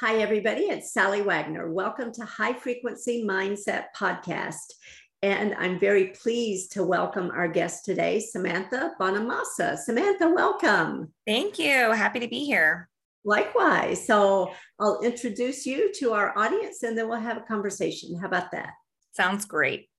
Hi, everybody. It's Sally Wagner. Welcome to High Frequency Mindset Podcast. And I'm very pleased to welcome our guest today, Samantha Bonamassa. Samantha, welcome. Thank you. Happy to be here. Likewise. So I'll introduce you to our audience and then we'll have a conversation. How about that? Sounds great.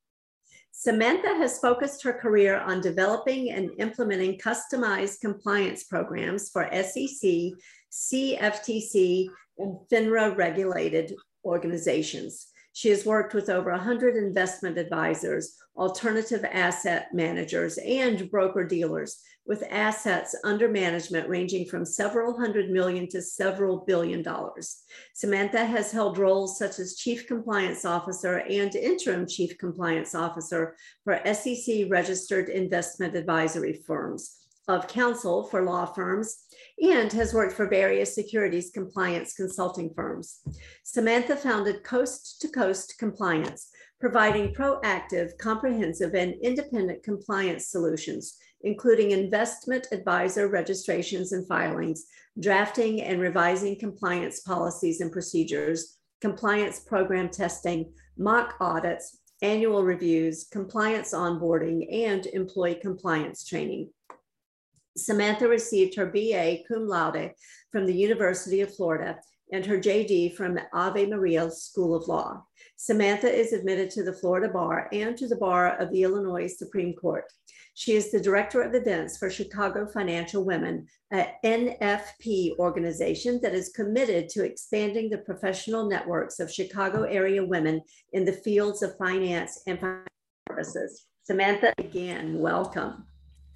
Samantha has focused her career on developing and implementing customized compliance programs for SEC, CFTC, and FINRA regulated organizations. She has worked with over 100 investment advisors, alternative asset managers, and broker dealers with assets under management ranging from several hundred million to several billion dollars. Samantha has held roles such as Chief Compliance Officer and Interim Chief Compliance Officer for SEC registered investment advisory firms of counsel for law firms and has worked for various securities compliance consulting firms. Samantha founded Coast to Coast Compliance, providing proactive, comprehensive, and independent compliance solutions, including investment advisor registrations and filings, drafting and revising compliance policies and procedures, compliance program testing, mock audits, annual reviews, compliance onboarding, and employee compliance training. Samantha received her BA cum laude from the University of Florida and her JD from Ave Maria School of Law. Samantha is admitted to the Florida Bar and to the Bar of the Illinois Supreme Court. She is the Director of Events for Chicago Financial Women, an NFP organization that is committed to expanding the professional networks of Chicago area women in the fields of finance and financial services. Samantha, again, welcome.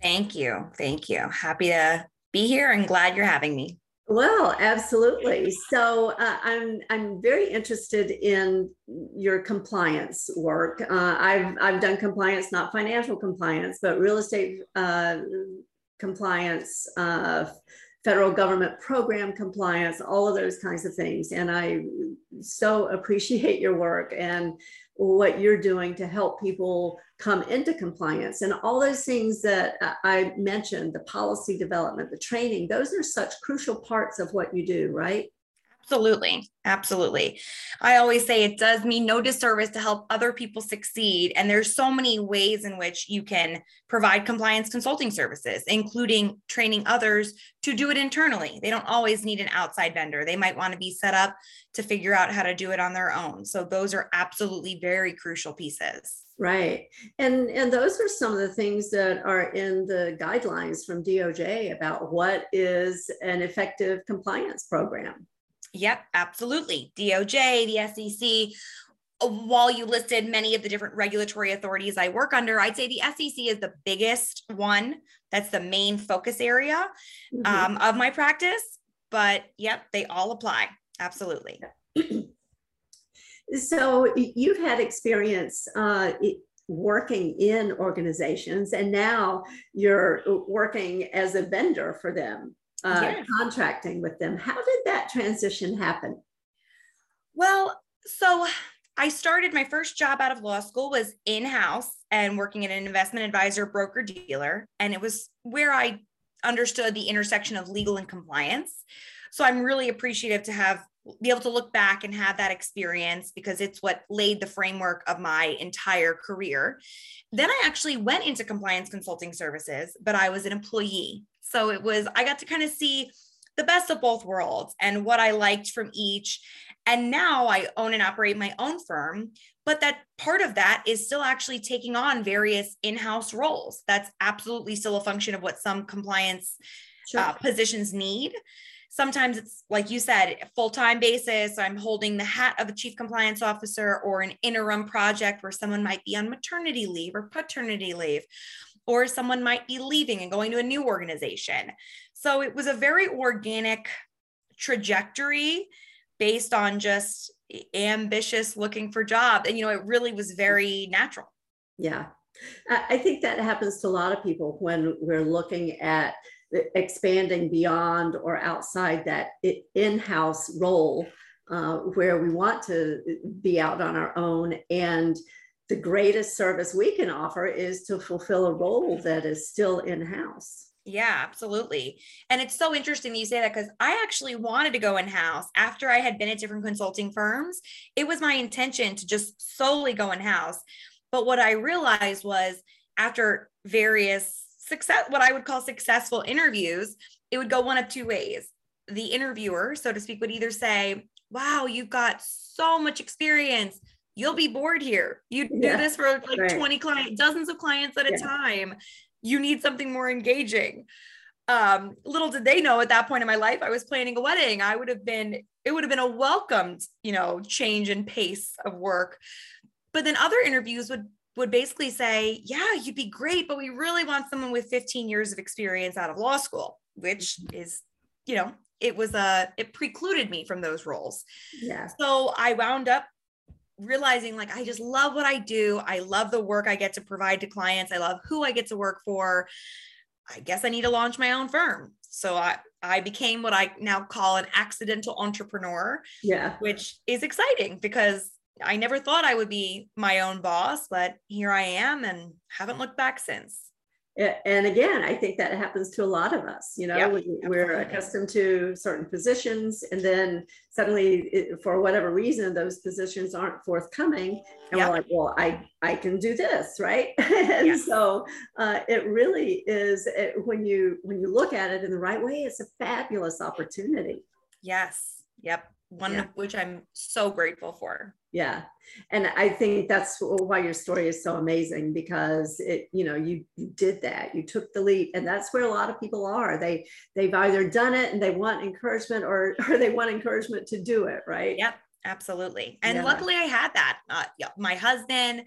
Thank you. Thank you. Happy to be here and glad you're having me. Well, absolutely. So uh, I'm I'm very interested in your compliance work. Uh, I've I've done compliance, not financial compliance, but real estate uh, compliance, uh, federal government program compliance, all of those kinds of things. And I so appreciate your work and what you're doing to help people come into compliance and all those things that I mentioned the policy development, the training, those are such crucial parts of what you do, right? Absolutely. Absolutely. I always say it does me no disservice to help other people succeed. And there's so many ways in which you can provide compliance consulting services, including training others to do it internally. They don't always need an outside vendor. They might want to be set up to figure out how to do it on their own. So those are absolutely very crucial pieces. Right. And and those are some of the things that are in the guidelines from DOJ about what is an effective compliance program. Yep, absolutely. DOJ, the SEC. Uh, while you listed many of the different regulatory authorities I work under, I'd say the SEC is the biggest one. That's the main focus area mm-hmm. um, of my practice. But yep, they all apply. Absolutely. so you've had experience uh, working in organizations, and now you're working as a vendor for them uh, yes. contracting with them. How did that transition happen? Well, so I started my first job out of law school was in-house and working in an investment advisor broker dealer and it was where I understood the intersection of legal and compliance. So I'm really appreciative to have be able to look back and have that experience because it's what laid the framework of my entire career. Then I actually went into compliance consulting services, but I was an employee. So it was, I got to kind of see the best of both worlds and what I liked from each. And now I own and operate my own firm, but that part of that is still actually taking on various in house roles. That's absolutely still a function of what some compliance sure. uh, positions need. Sometimes it's like you said, full time basis. I'm holding the hat of a chief compliance officer or an interim project where someone might be on maternity leave or paternity leave or someone might be leaving and going to a new organization. So it was a very organic trajectory based on just ambitious looking for job And, you know, it really was very natural. Yeah. I think that happens to a lot of people when we're looking at expanding beyond or outside that in house role uh, where we want to be out on our own and the greatest service we can offer is to fulfill a role that is still in house. Yeah, absolutely. And it's so interesting you say that because I actually wanted to go in house after I had been at different consulting firms. It was my intention to just solely go in house. But what I realized was after various success, what I would call successful interviews, it would go one of two ways. The interviewer, so to speak, would either say, Wow, you've got so much experience. You'll be bored here. You do yeah, this for like right. 20 clients, dozens of clients at yeah. a time. You need something more engaging. Um, little did they know at that point in my life i was planning a wedding. I would have been it would have been a welcomed you know change in pace of work. But then other interviews would would basically say yeah you'd be great but we really want someone with 15 years of experience out of law school which is you know it was a uh, it precluded me from those roles. Yeah. So i wound up realizing like I just love what I do. I love the work I get to provide to clients. I love who I get to work for. I guess I need to launch my own firm. So I I became what I now call an accidental entrepreneur. Yeah. Which is exciting because I never thought I would be my own boss, but here I am and haven't looked back since and again i think that happens to a lot of us you know we, are accustomed to certain positions and then suddenly it, for whatever reason those positions aren't forthcoming and we're like well i i can do this right? And so uh, it really is it, when you when you look at it in the right way it's a fabulous opportunity. Yes yep one yeah. of which I'm so grateful for. Yeah. And I think that's why your story is so amazing because it, you know, you, you did that, you took the leap and that's where a lot of people are. They, they've either done it and they want encouragement or, or they want encouragement to do it. Right. Yep. Absolutely. And yeah. luckily I had that, uh, my husband,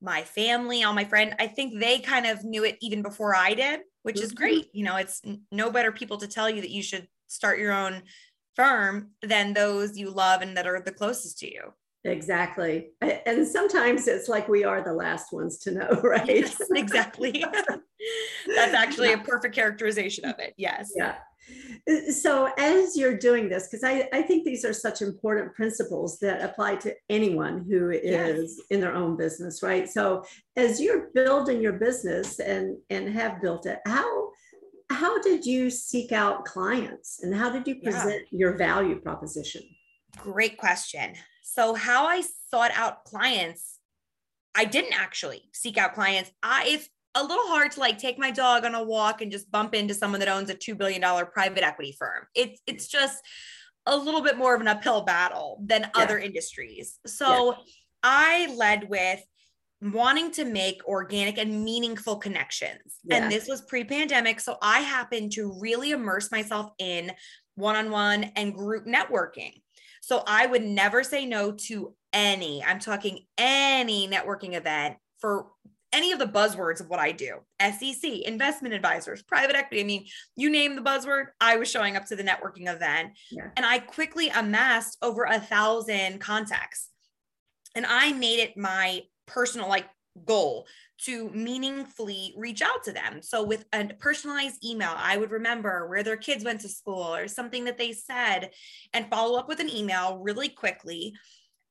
my family, all my friend I think they kind of knew it even before I did, which mm-hmm. is great. You know, it's no better people to tell you that you should start your own firm than those you love and that are the closest to you. Exactly. And sometimes it's like we are the last ones to know, right? Yes, exactly. That's actually a perfect characterization of it. Yes. Yeah. Uh, so, as you're doing this, because I, I think these are such important principles that apply to anyone who is yes. in their own business, right? So, as you're building your business and and have built it, how how did you seek out clients and how did you present yeah. your value proposition? Great question. So, how I sought out clients, I didn't actually seek out clients. I, it's a little hard to like take my dog on a walk and just bump into someone that owns a $2 billion private equity firm. It's, it's just a little bit more of an uphill battle than yeah. other industries. So, yeah. I led with wanting to make organic and meaningful connections. Yeah. And this was pre pandemic. So I happened to really immerse myself in one on one and group networking. So I would never say no to any, I'm talking any networking event for any of the buzzwords of what I do SEC, investment advisors, private equity. I mean, you name the buzzword, I was showing up to the networking event. Yeah. And I quickly amassed over a thousand contacts. And I made it my personal like goal to meaningfully reach out to them. So with a personalized email, I would remember where their kids went to school or something that they said and follow up with an email really quickly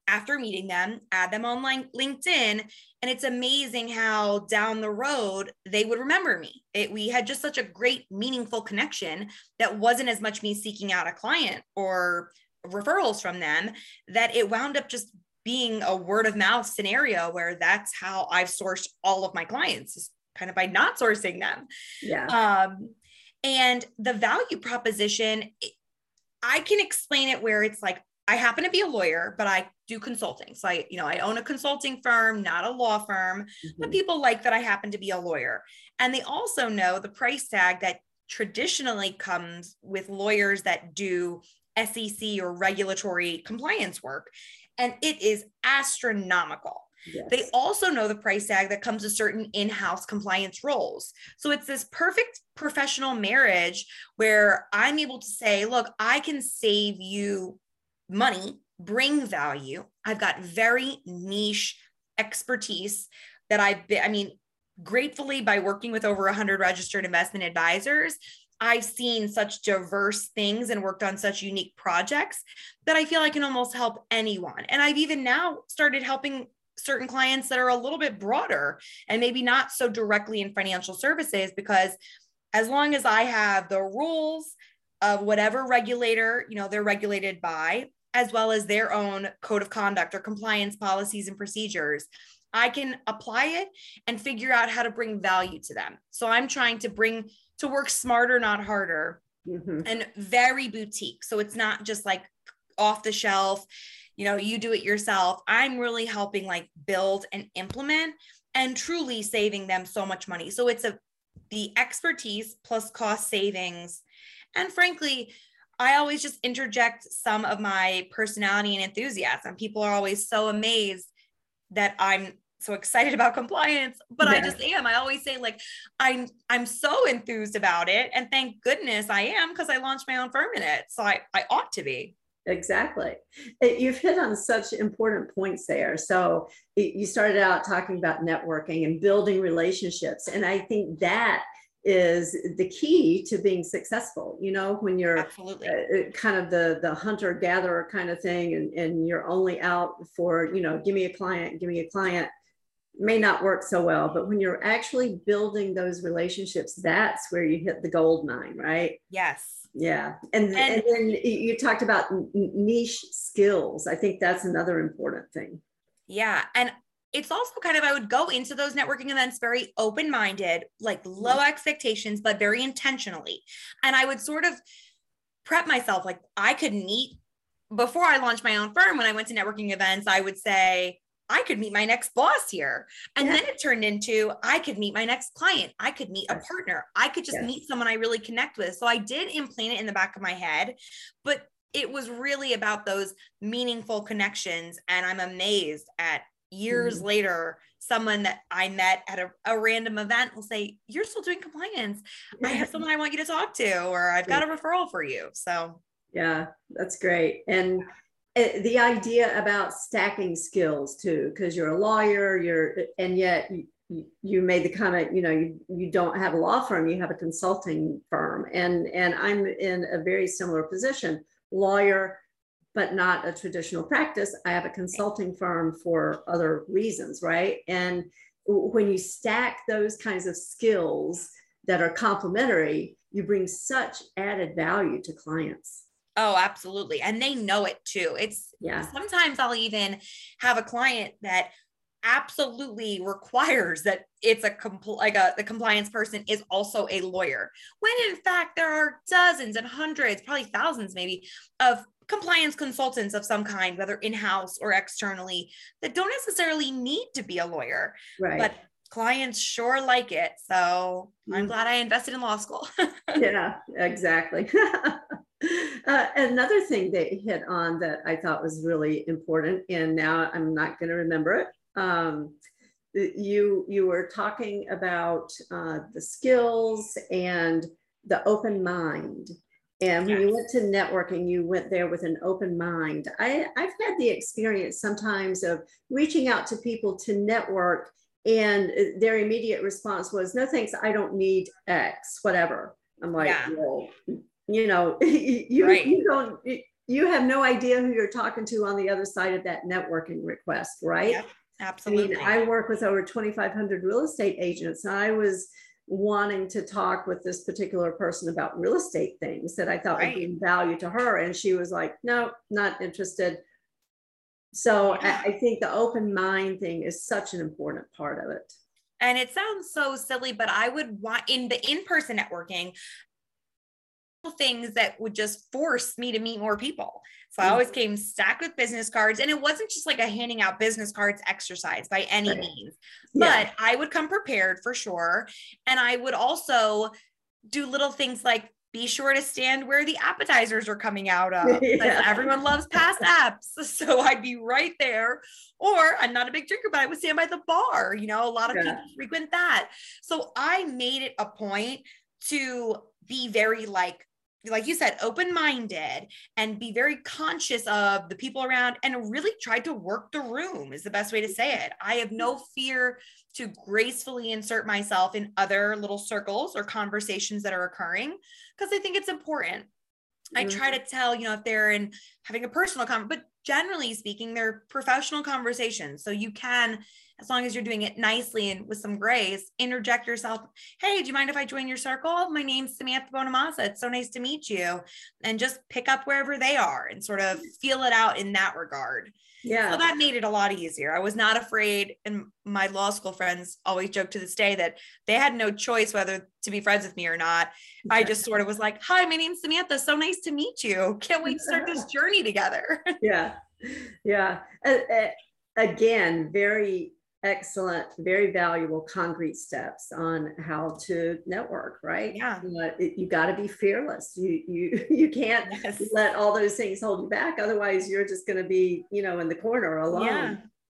after meeting them, add them on LinkedIn. And it's amazing how down the road they would remember me. It, we had just such a great, meaningful connection that wasn't as much me seeking out a client or referrals from them that it wound up just being a word of mouth scenario where that's how I've sourced all of my clients is kind of by not sourcing them. Yeah. Um, and the value proposition, I can explain it where it's like, I happen to be a lawyer, but I do consulting. So I, you know, I own a consulting firm, not a law firm, mm-hmm. but people like that I happen to be a lawyer. And they also know the price tag that traditionally comes with lawyers that do SEC or regulatory compliance work and it is astronomical. Yes. They also know the price tag that comes with certain in house compliance roles. So it's this perfect professional marriage where I'm able to say, look, I can save you money, bring value. I've got very niche expertise that I've been, I mean, gratefully by working with over 100 registered investment advisors, I've seen such diverse things and worked on such unique projects that I feel I can almost help anyone. And I've even now started helping certain clients that are a little bit broader and maybe not so directly in financial services because as long as I have the rules of whatever regulator, you know, they're regulated by, as well as their own code of conduct or compliance policies and procedures, I can apply it and figure out how to bring value to them. So I'm trying to bring to work smarter, not harder, mm-hmm. and very boutique. So it's not just like off the shelf, you know, you do it yourself. I'm really helping like build and implement and truly saving them so much money. So it's a the expertise plus cost savings. And frankly, I always just interject some of my personality and enthusiasm. People are always so amazed that I'm so excited about compliance, but yeah. I just am. I always say like I'm I'm so enthused about it and thank goodness I am because I launched my own firm in it. So I I ought to be. Exactly. You've hit on such important points there. So you started out talking about networking and building relationships. And I think that is the key to being successful you know when you're Absolutely. Uh, kind of the the hunter gatherer kind of thing and, and you're only out for you know give me a client give me a client may not work so well but when you're actually building those relationships that's where you hit the gold mine right? Yes. Yeah. And, and, and then you talked about niche skills. I think that's another important thing. Yeah. And it's also kind of i would go into those networking events very open-minded like low mm-hmm. expectations but very intentionally. And i would sort of prep myself like i could meet before i launched my own firm when i went to networking events i would say I could meet my next boss here. And yeah. then it turned into I could meet my next client. I could meet a partner. I could just yes. meet someone I really connect with. So I did implant it in the back of my head, but it was really about those meaningful connections. And I'm amazed at years mm-hmm. later, someone that I met at a, a, random event will say, You're still doing compliance. I have someone I want you to talk to, or I've got a referral for you. So, yeah, that's great. And Uh, the idea about stacking skills too, because you're a lawyer, you're, and yet you, you made the comment, you know, you, you don't have a law firm, you have a consulting firm. And, and I'm in a very similar position, lawyer, but not a traditional practice. I have a consulting firm for other reasons, right? And when you stack those kinds of skills that are complementary, you bring such added value to clients. Oh, absolutely. And they know it too. It's yeah. Sometimes I'll even have a client that absolutely requires that it's a compl- like a the compliance person is also a lawyer when in fact there are dozens and hundreds probably thousands maybe of compliance consultants of some kind whether in-house or externally that don't necessarily need to be a lawyer right but clients sure like it so mm-hmm. i'm glad i invested in law school yeah exactly Uh, another thing they hit on that I thought was really important, and now I'm not going to remember it. Um, you you were talking about uh, the skills and the open mind. And when yes. you went to networking, you went there with an open mind. I, I've had the experience sometimes of reaching out to people to network, and their immediate response was, "No thanks, I don't need X, whatever." I'm like, yeah. well, you know you, right. you don't you have no idea who you're talking to on the other side of that networking request right yep, absolutely I, mean, I work with over 2500 real estate agents and i was wanting to talk with this particular person about real estate things that i thought right. would bring value to her and she was like no not interested so yeah. I, I think the open mind thing is such an important part of it and it sounds so silly, but I would want in the in person networking, things that would just force me to meet more people. So I mm. always came stacked with business cards. And it wasn't just like a handing out business cards exercise by any right. means, yeah. but I would come prepared for sure. And I would also do little things like be sure to stand where the appetizers are coming out of. Yeah. Everyone loves past apps. So I'd be right there. Or I'm not a big drinker, but I would stand by the bar. You know, a lot of yeah. people frequent that. So I made it a point to be very like like you said, open minded and be very conscious of the people around and really try to work the room, is the best way to say it. I have no fear to gracefully insert myself in other little circles or conversations that are occurring because I think it's important. I try mm-hmm. to tell, you know, if they're in having a personal conversation, but generally speaking, they're professional conversations. So you can, as long as you're doing it nicely and with some grace, interject yourself. Hey, do you mind if I join your circle? My name's Samantha Bonamassa. It's so nice to meet you. And just pick up wherever they are and sort of feel it out in that regard. Yeah. So that made it a lot easier. I was not afraid. And my law school friends always joke to this day that they had no choice whether to be friends with me or not. I just sort of was like, Hi, my name's Samantha. So nice to meet you. Can't wait to start this journey together. yeah. Yeah. Uh, uh, again, very excellent, very valuable concrete steps on how to network, right? Yeah. Uh, it, you got to be fearless. You you you can't yes. let all those things hold you back. Otherwise, you're just going to be, you know, in the corner alone. Yeah.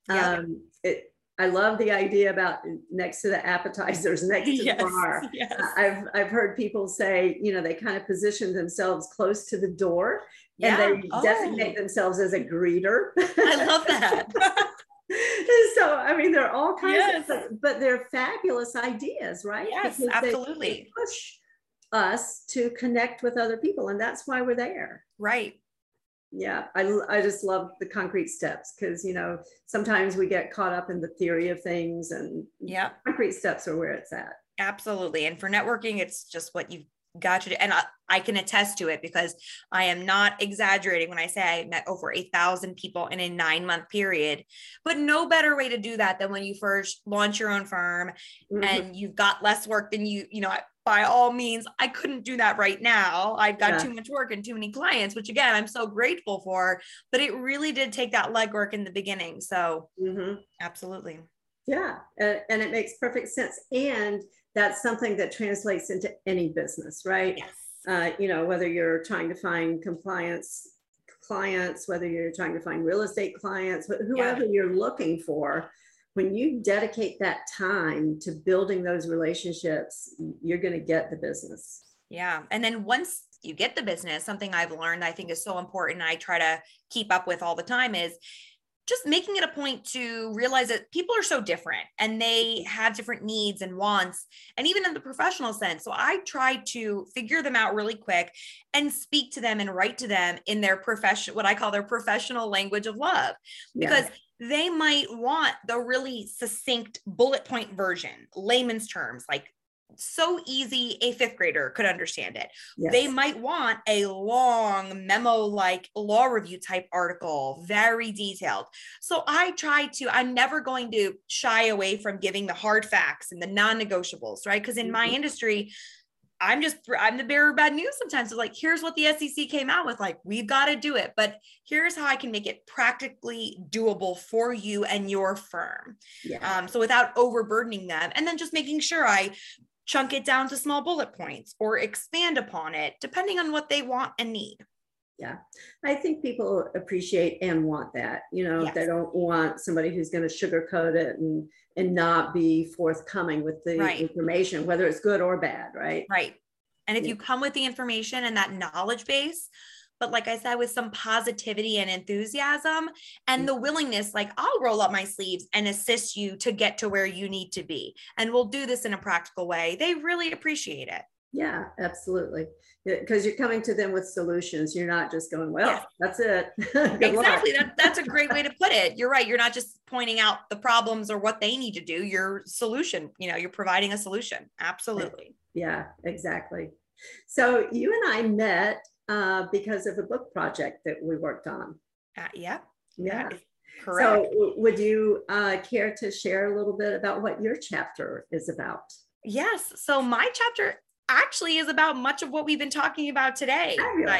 yeah. Um, it, I love the idea about next to the appetizers, next to yes, the bar. Yes. I've I've heard people say, you know, they kind of position themselves close to the door yeah. and they oh. designate themselves as a greeter. I love that. so I mean, they're all kinds yes. of, but they're fabulous ideas, right? Yes, because absolutely. Push us to connect with other people, and that's why we're there. Right. Yeah, I, I just love the concrete steps because you know sometimes we get caught up in the theory of things, and yeah, concrete steps are where it's at. Absolutely, and for networking, it's just what you've got to do and I, I, can attest to it because I am not exaggerating when I say I met over a thousand people in a nine month period. But no better way to do that than when you first launch your own firm mm-hmm. and you've got less work than you, you know, by all means, I couldn't do that right now. I've got yeah. too much work and too many clients, which again, I'm so grateful for. But it really did take that legwork in the beginning. So, mm-hmm. absolutely. Yeah. And, and it makes perfect sense. And that's something that translates into any business, right? Yes. Uh, you know, whether you're trying to find compliance clients, whether you're trying to find real estate clients, but whoever yeah. you're looking for, when you dedicate that time to building those relationships, you're going to get the business. Yeah. And then once you get the business, something I've learned I think is so important, I try to keep up with all the time is just making it a point to realize that people are so different and they have different needs and wants and even in the professional sense so i try to figure them out really quick and speak to them and write to them in their profession what i call their professional language of love because yeah. They might want the really succinct bullet point version layman's terms like so easy a fifth grader could understand it. Yes. They might want a long memo like law review type article, very detailed. So I try to, I'm never going to shy away from giving the hard facts and the non negotiables, right? Because in my mm-hmm. industry, I'm just I'm the bearer of bad news sometimes. So like, here's what the SEC came out with. Like, we've got to do it, but here's how I can make it practically doable for you and your firm. Yeah. Um, so without overburdening them, and then just making sure I chunk it down to small bullet points or expand upon it depending on what they want and need yeah i think people appreciate and want that you know yes. they don't want somebody who's going to sugarcoat it and and not be forthcoming with the right. information whether it's good or bad right right and if yeah. you come with the information and that knowledge base but like I said, with some positivity and enthusiasm and mm. the willingness, like I'll roll up my sleeves and assist you to get to where you need to be. And we'll do this in a practical way. They really appreciate it. Yeah, absolutely. Because you're coming to them with solutions. You're not just going, well, yes. that's it. exactly. That, that's a great way to put it. You're right. You're not just pointing out the problems or what they need to do. Your solution, you know, you're providing a solution. Absolutely. Yeah, exactly. So you and I met uh, because of a book project that we worked on. Uh, yeah. Yeah. Correct. So, would you uh, care to share a little bit about what your chapter is about? Yes. So, my chapter actually is about much of what we've been talking about today.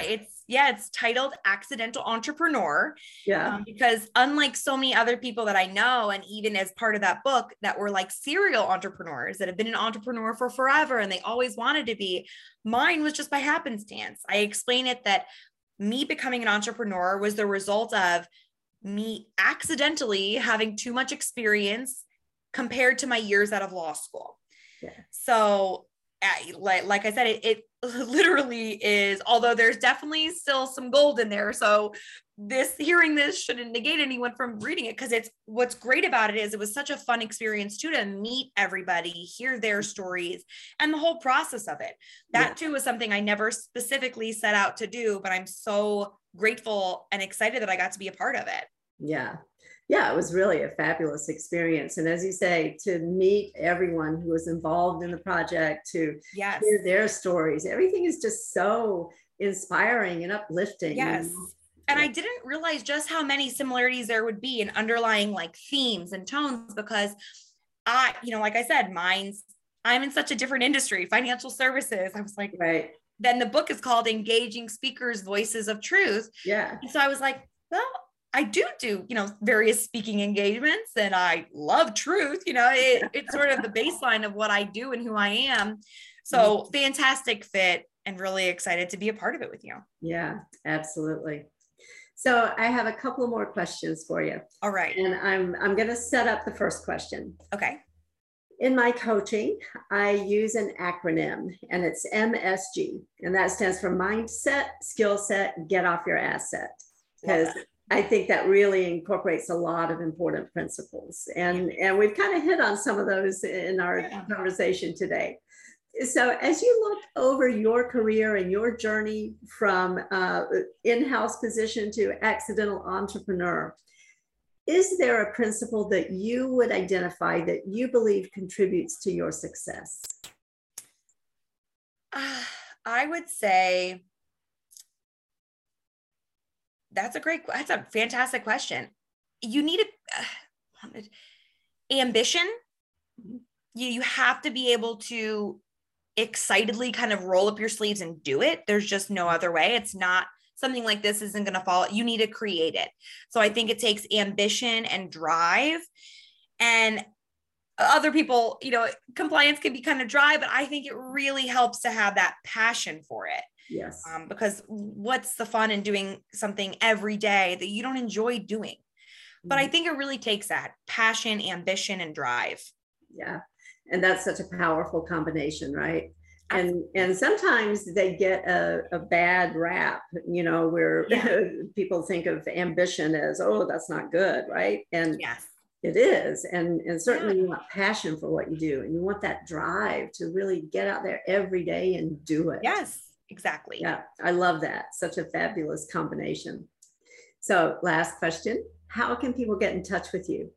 It's yeah, it's titled Accidental Entrepreneur. Yeah. Um, because unlike so many other people that I know, and even as part of that book, that were like serial entrepreneurs that have been an entrepreneur for forever and they always wanted to be, mine was just by happenstance. I explain it that me becoming an entrepreneur was the result of me accidentally having too much experience compared to my years out of law school. Yeah. So like, like I said, it, it literally is, although there's definitely still some gold in there. So this hearing this shouldn't negate anyone from reading it because it's what's great about it is it was such a fun experience too to meet everybody, hear their stories, and the whole process of it. That yeah. too was something I never specifically set out to do, but I'm so grateful and excited that I got to be a part of it. Yeah. Yeah, it was really a fabulous experience. And as you say, to meet everyone who was involved in the project, to yes. hear their stories, everything is just so inspiring and uplifting. Yes. And I didn't realize just how many similarities there would be in underlying like themes and tones because I, you know, like I said, mine's I'm in such a different industry, financial services. I was like, right. Then the book is called Engaging Speakers Voices of Truth. Yeah. And so I was like, well, I do do, you know, various speaking engagements and I love truth. You know, it, it's sort of the baseline of what I do and who I am. So mm-hmm. fantastic fit and really excited to be a part of it with you. Yeah, absolutely. So I have a couple more questions for you. All right. And I'm I'm going to set up the first question. Okay. In my coaching, I use an acronym and it's MSG, and that stands for mindset, skill set, get off your asset. Because I think that really incorporates a lot of important principles. And, and we've kind of hit on some of those in our yeah. conversation today. So, as you look over your career and your journey from uh, in house position to accidental entrepreneur, is there a principle that you would identify that you believe contributes to your success? Uh, I would say that's a great that's a fantastic question. You need a uh, ambition. You you have to be able to excitedly kind of roll up your sleeves and do it. There's just no other way. It's not something like this isn't going to fall you need to create it. So i think it takes ambition and drive. And other people you know compliance can be kind of dry but i think it really helps to have that passion for it Yes. Um, because what's the fun in doing something every day that you don't enjoy doing? But I mm-hmm. think it really takes that passion, ambition, and drive. Yeah. And that's such a powerful combination, right? and and sometimes they get a, a bad rap you know where yeah. people think of ambition as oh that's not good right and yes it is and and certainly yeah. you want passion for what you do and you want that drive to really get out there every day and do it yes Exactly. Yeah, I love that. Such a fabulous combination. So, last question How can people get in touch with you?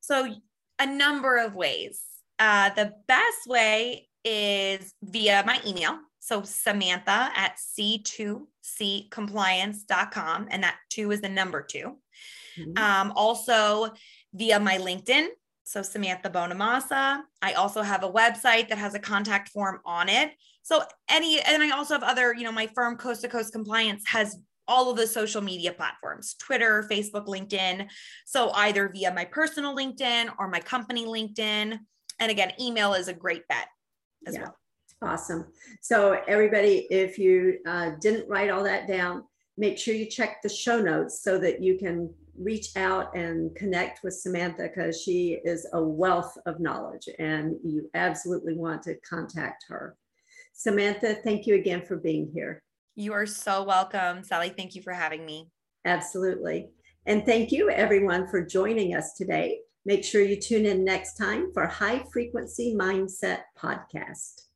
So, a number of ways. Uh, the best way is via my email. So, Samantha at c2ccompliance.com. And that two is the number 2 mm-hmm. um, also, via my LinkedIn. So, Samantha Bonamassa. I also have a website that has a contact form on it. So any, and I also have other, you know, my firm Coast to Coast Compliance has all of the social media platforms Twitter, Facebook, LinkedIn. So either via my personal LinkedIn or my company LinkedIn. And again, email is a great bet as yeah. well. Awesome. So, everybody, if you uh, didn't write all that down, make sure you check the show notes so that you can reach out and connect with Samantha because she is a wealth of knowledge and you absolutely want to contact her. Samantha, thank you again for being here. You are so welcome. Sally, thank you for having me. Absolutely. And thank you, everyone, for joining us today. Make sure you tune in next time for High Frequency Mindset Podcast.